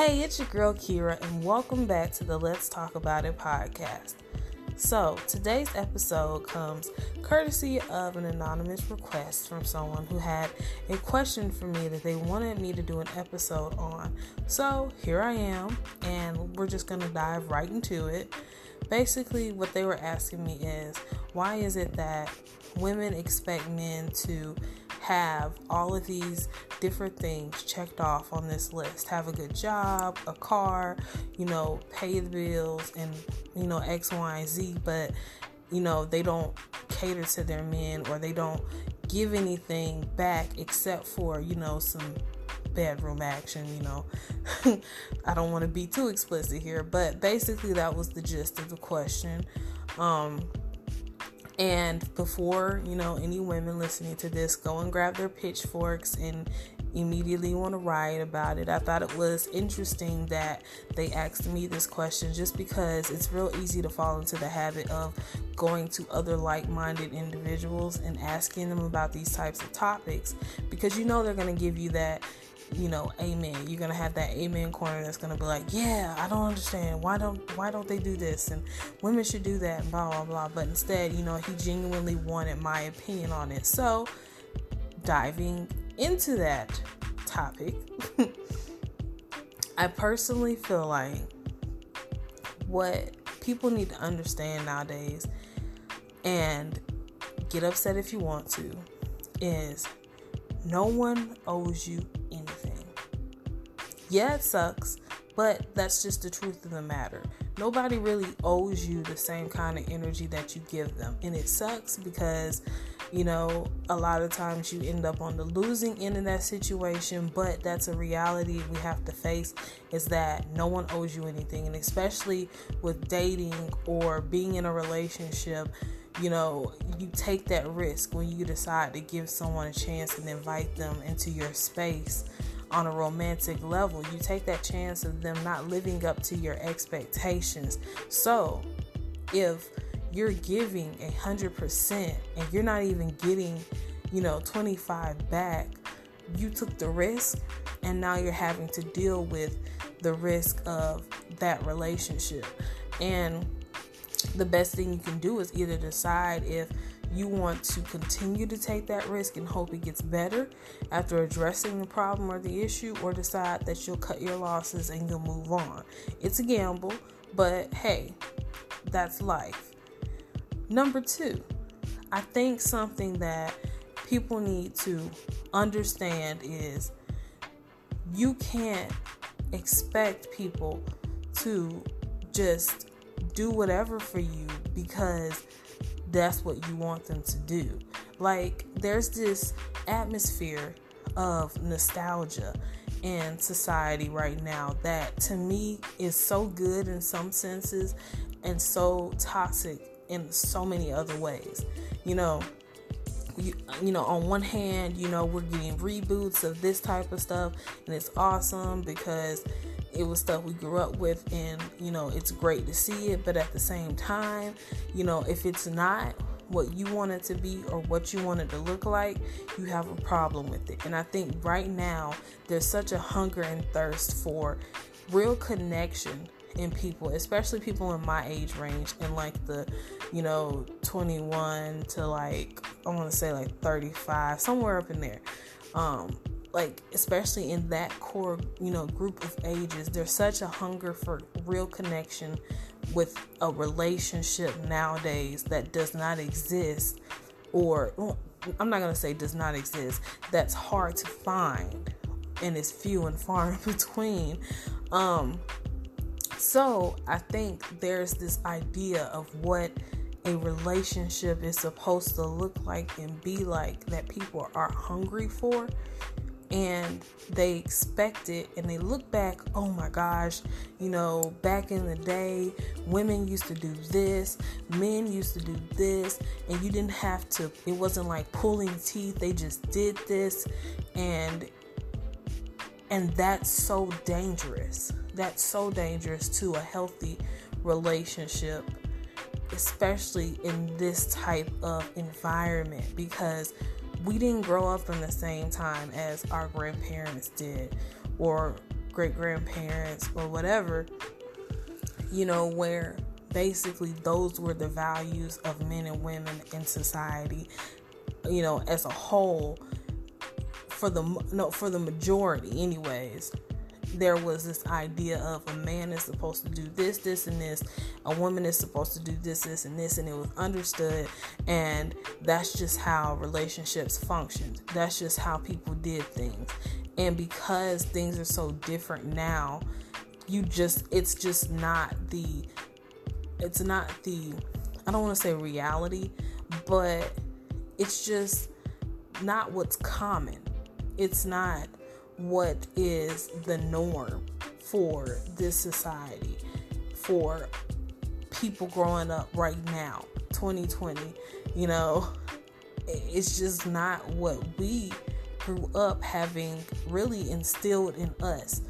Hey, it's your girl Kira, and welcome back to the Let's Talk About It podcast. So, today's episode comes courtesy of an anonymous request from someone who had a question for me that they wanted me to do an episode on. So, here I am, and we're just going to dive right into it. Basically, what they were asking me is why is it that women expect men to have all of these different things checked off on this list have a good job, a car, you know, pay the bills, and, you know, X, Y, and Z, but, you know, they don't cater to their men or they don't give anything back except for, you know, some bedroom action, you know. I don't want to be too explicit here, but basically that was the gist of the question. Um, and before, you know, any women listening to this go and grab their pitchforks and immediately want to write about it. I thought it was interesting that they asked me this question just because it's real easy to fall into the habit of going to other like minded individuals and asking them about these types of topics because you know they're going to give you that you know, amen. You're gonna have that amen corner that's gonna be like, yeah, I don't understand. Why don't why don't they do this? And women should do that and blah blah blah. But instead, you know, he genuinely wanted my opinion on it. So diving into that topic, I personally feel like what people need to understand nowadays and get upset if you want to is no one owes you yeah, it sucks, but that's just the truth of the matter. Nobody really owes you the same kind of energy that you give them. And it sucks because, you know, a lot of times you end up on the losing end of that situation, but that's a reality we have to face is that no one owes you anything. And especially with dating or being in a relationship, you know, you take that risk when you decide to give someone a chance and invite them into your space on a romantic level. You take that chance of them not living up to your expectations. So, if you're giving a hundred percent and you're not even getting, you know, 25 back, you took the risk and now you're having to deal with the risk of that relationship. And the best thing you can do is either decide if you want to continue to take that risk and hope it gets better after addressing the problem or the issue, or decide that you'll cut your losses and you'll move on. It's a gamble, but hey, that's life. Number two, I think something that people need to understand is you can't expect people to just do whatever for you because that's what you want them to do. Like, there's this atmosphere of nostalgia in society right now that to me is so good in some senses and so toxic in so many other ways. You know, you, you know, on one hand, you know, we're getting reboots of this type of stuff, and it's awesome because it was stuff we grew up with and you know it's great to see it but at the same time you know if it's not what you want it to be or what you want it to look like you have a problem with it. And i think right now there's such a hunger and thirst for real connection in people especially people in my age range in like the you know 21 to like i want to say like 35 somewhere up in there. Um like especially in that core you know group of ages there's such a hunger for real connection with a relationship nowadays that does not exist or i'm not going to say does not exist that's hard to find and is few and far in between. Um so i think there's this idea of what a relationship is supposed to look like and be like that people are hungry for and they expect it and they look back, oh my gosh, you know, back in the day, women used to do this, men used to do this, and you didn't have to, it wasn't like pulling teeth, they just did this, and and that's so dangerous. That's so dangerous to a healthy relationship, especially in this type of environment because we didn't grow up in the same time as our grandparents did or great grandparents or whatever, you know, where basically those were the values of men and women in society, you know, as a whole for the no for the majority anyways there was this idea of a man is supposed to do this, this, and this. A woman is supposed to do this, this, and this, and it was understood. And that's just how relationships functioned. That's just how people did things. And because things are so different now, you just, it's just not the, it's not the, I don't want to say reality, but it's just not what's common. It's not what is the norm for this society, for people growing up right now, 2020. You know, it's just not what we grew up having really instilled in us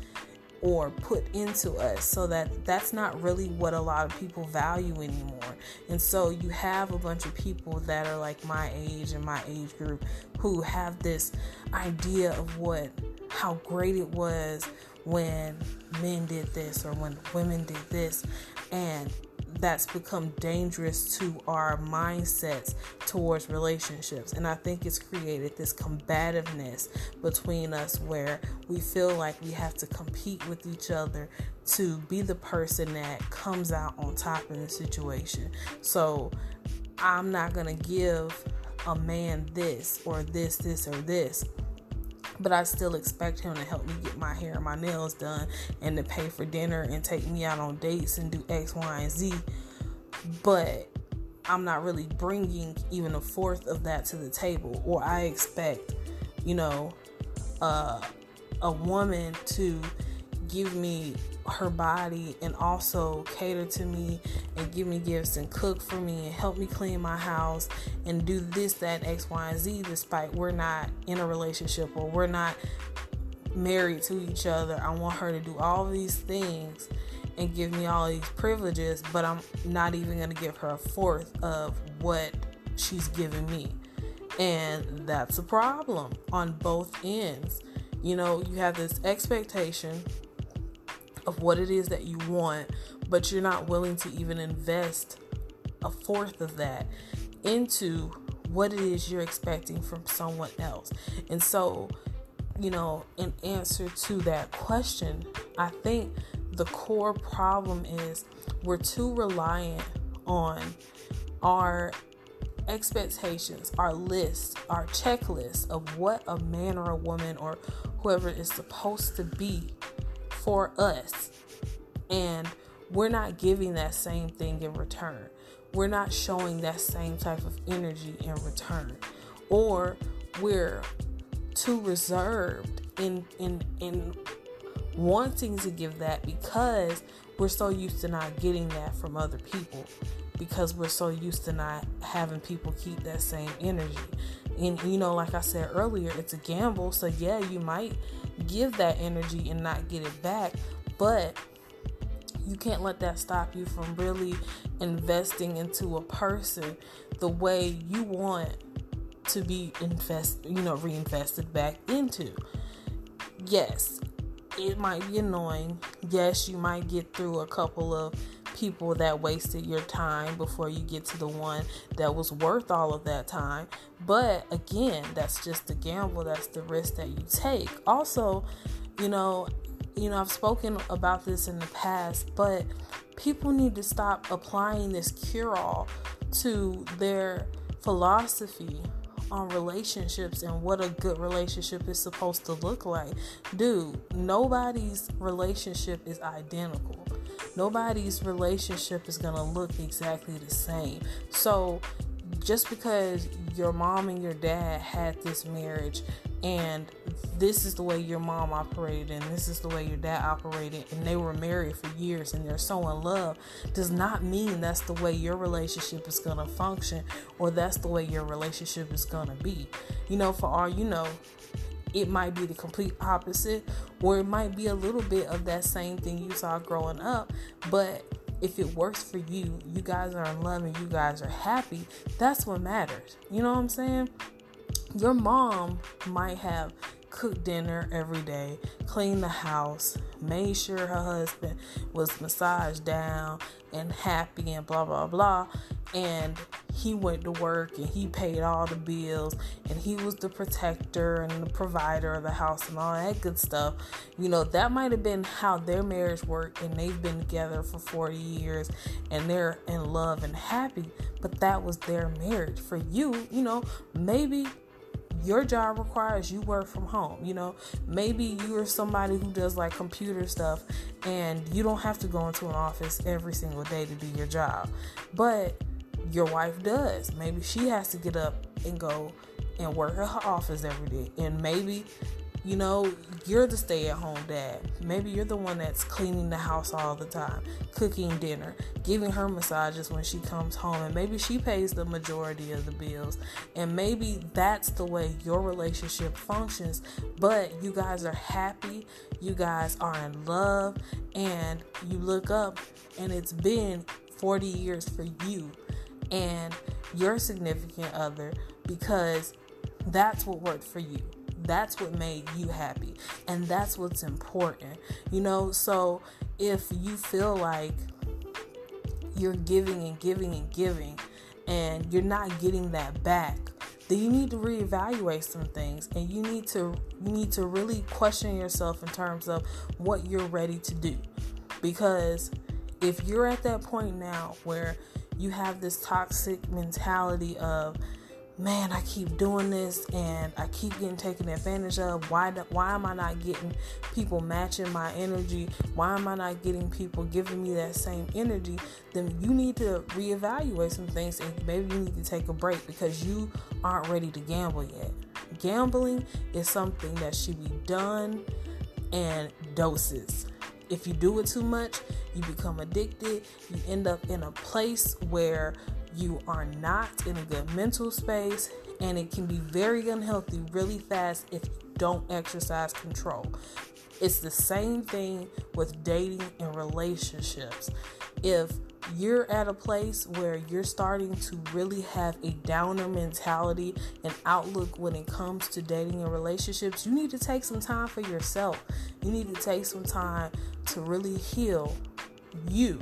or put into us so that that's not really what a lot of people value anymore. And so you have a bunch of people that are like my age and my age group who have this idea of what how great it was when men did this or when women did this. And that's become dangerous to our mindsets towards relationships. And I think it's created this combativeness between us where we feel like we have to compete with each other to be the person that comes out on top in the situation. So I'm not going to give a man this or this, this, or this but I still expect him to help me get my hair and my nails done and to pay for dinner and take me out on dates and do X, Y, and Z. But I'm not really bringing even a fourth of that to the table, or I expect, you know, uh, a woman to give me her body and also cater to me and give me gifts and cook for me and help me clean my house and do this, that, X, Y, and Z, despite we're not in a relationship or we're not married to each other. I want her to do all these things and give me all these privileges, but I'm not even going to give her a fourth of what she's giving me. And that's a problem on both ends. You know, you have this expectation of what it is that you want, but you're not willing to even invest a fourth of that into what it is you're expecting from someone else. And so, you know, in answer to that question, I think the core problem is we're too reliant on our expectations, our list, our checklist of what a man or a woman or whoever is supposed to be for us. And we're not giving that same thing in return. We're not showing that same type of energy in return. Or we're too reserved in in in wanting to give that because we're so used to not getting that from other people because we're so used to not having people keep that same energy. And you know, like I said earlier, it's a gamble. So yeah, you might give that energy and not get it back, but you can't let that stop you from really investing into a person the way you want to be invest you know reinvested back into. Yes it might be annoying. Yes you might get through a couple of people that wasted your time before you get to the one that was worth all of that time. But again, that's just the gamble, that's the risk that you take. Also, you know, you know, I've spoken about this in the past, but people need to stop applying this cure all to their philosophy on relationships and what a good relationship is supposed to look like. Dude, nobody's relationship is identical. Nobody's relationship is going to look exactly the same. So, just because your mom and your dad had this marriage and this is the way your mom operated and this is the way your dad operated and they were married for years and they're so in love does not mean that's the way your relationship is going to function or that's the way your relationship is going to be you know for all you know it might be the complete opposite or it might be a little bit of that same thing you saw growing up but if it works for you you guys are in love and you guys are happy that's what matters you know what i'm saying your mom might have cooked dinner every day, cleaned the house, made sure her husband was massaged down and happy and blah blah blah. And he went to work and he paid all the bills and he was the protector and the provider of the house and all that good stuff. You know, that might have been how their marriage worked and they've been together for 40 years and they're in love and happy, but that was their marriage. For you, you know, maybe your job requires you work from home. You know, maybe you're somebody who does like computer stuff and you don't have to go into an office every single day to do your job. But your wife does. Maybe she has to get up and go and work at her office every day. And maybe you know, you're the stay at home dad. Maybe you're the one that's cleaning the house all the time, cooking dinner, giving her massages when she comes home, and maybe she pays the majority of the bills. And maybe that's the way your relationship functions, but you guys are happy, you guys are in love, and you look up and it's been 40 years for you and your significant other because that's what worked for you that's what made you happy. And that's what's important. You know, so if you feel like you're giving and giving and giving and you're not getting that back, then you need to reevaluate some things and you need to you need to really question yourself in terms of what you're ready to do. Because if you're at that point now where you have this toxic mentality of man, I keep doing this and I keep getting taken advantage of. Why why am I not getting people matching my energy? Why am I not getting people giving me that same energy? Then you need to reevaluate some things and maybe you need to take a break because you aren't ready to gamble yet. Gambling is something that should be done and doses. If you do it too much, you become addicted. You end up in a place where you are not in a good mental space, and it can be very unhealthy really fast if you don't exercise control. It's the same thing with dating and relationships. If you're at a place where you're starting to really have a downer mentality and outlook when it comes to dating and relationships, you need to take some time for yourself. You need to take some time to really heal you.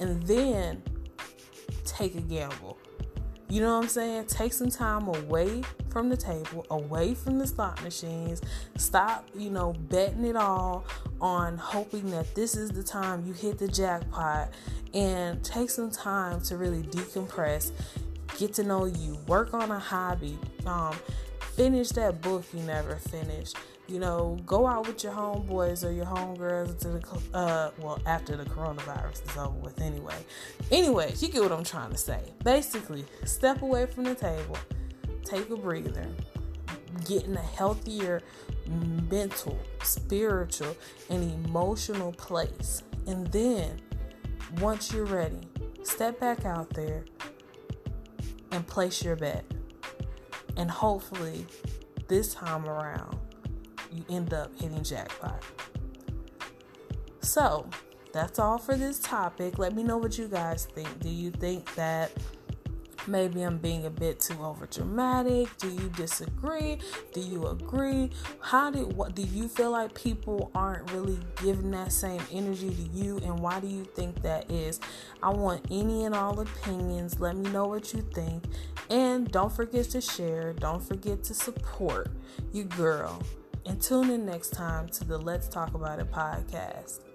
And then take a gamble. You know what I'm saying? Take some time away from the table, away from the slot machines. Stop, you know, betting it all on hoping that this is the time you hit the jackpot and take some time to really decompress, get to know you, work on a hobby, um, finish that book you never finished you know, go out with your homeboys or your homegirls to the uh, well after the coronavirus is over with anyway. Anyway, you get what I'm trying to say. Basically, step away from the table, take a breather, get in a healthier mental, spiritual, and emotional place, and then once you're ready, step back out there and place your bet, and hopefully this time around you end up hitting jackpot. So, that's all for this topic. Let me know what you guys think. Do you think that maybe I'm being a bit too over dramatic? Do you disagree? Do you agree? How did what do you feel like people aren't really giving that same energy to you and why do you think that is? I want any and all opinions. Let me know what you think. And don't forget to share, don't forget to support you girl and tune in next time to the Let's Talk About It podcast.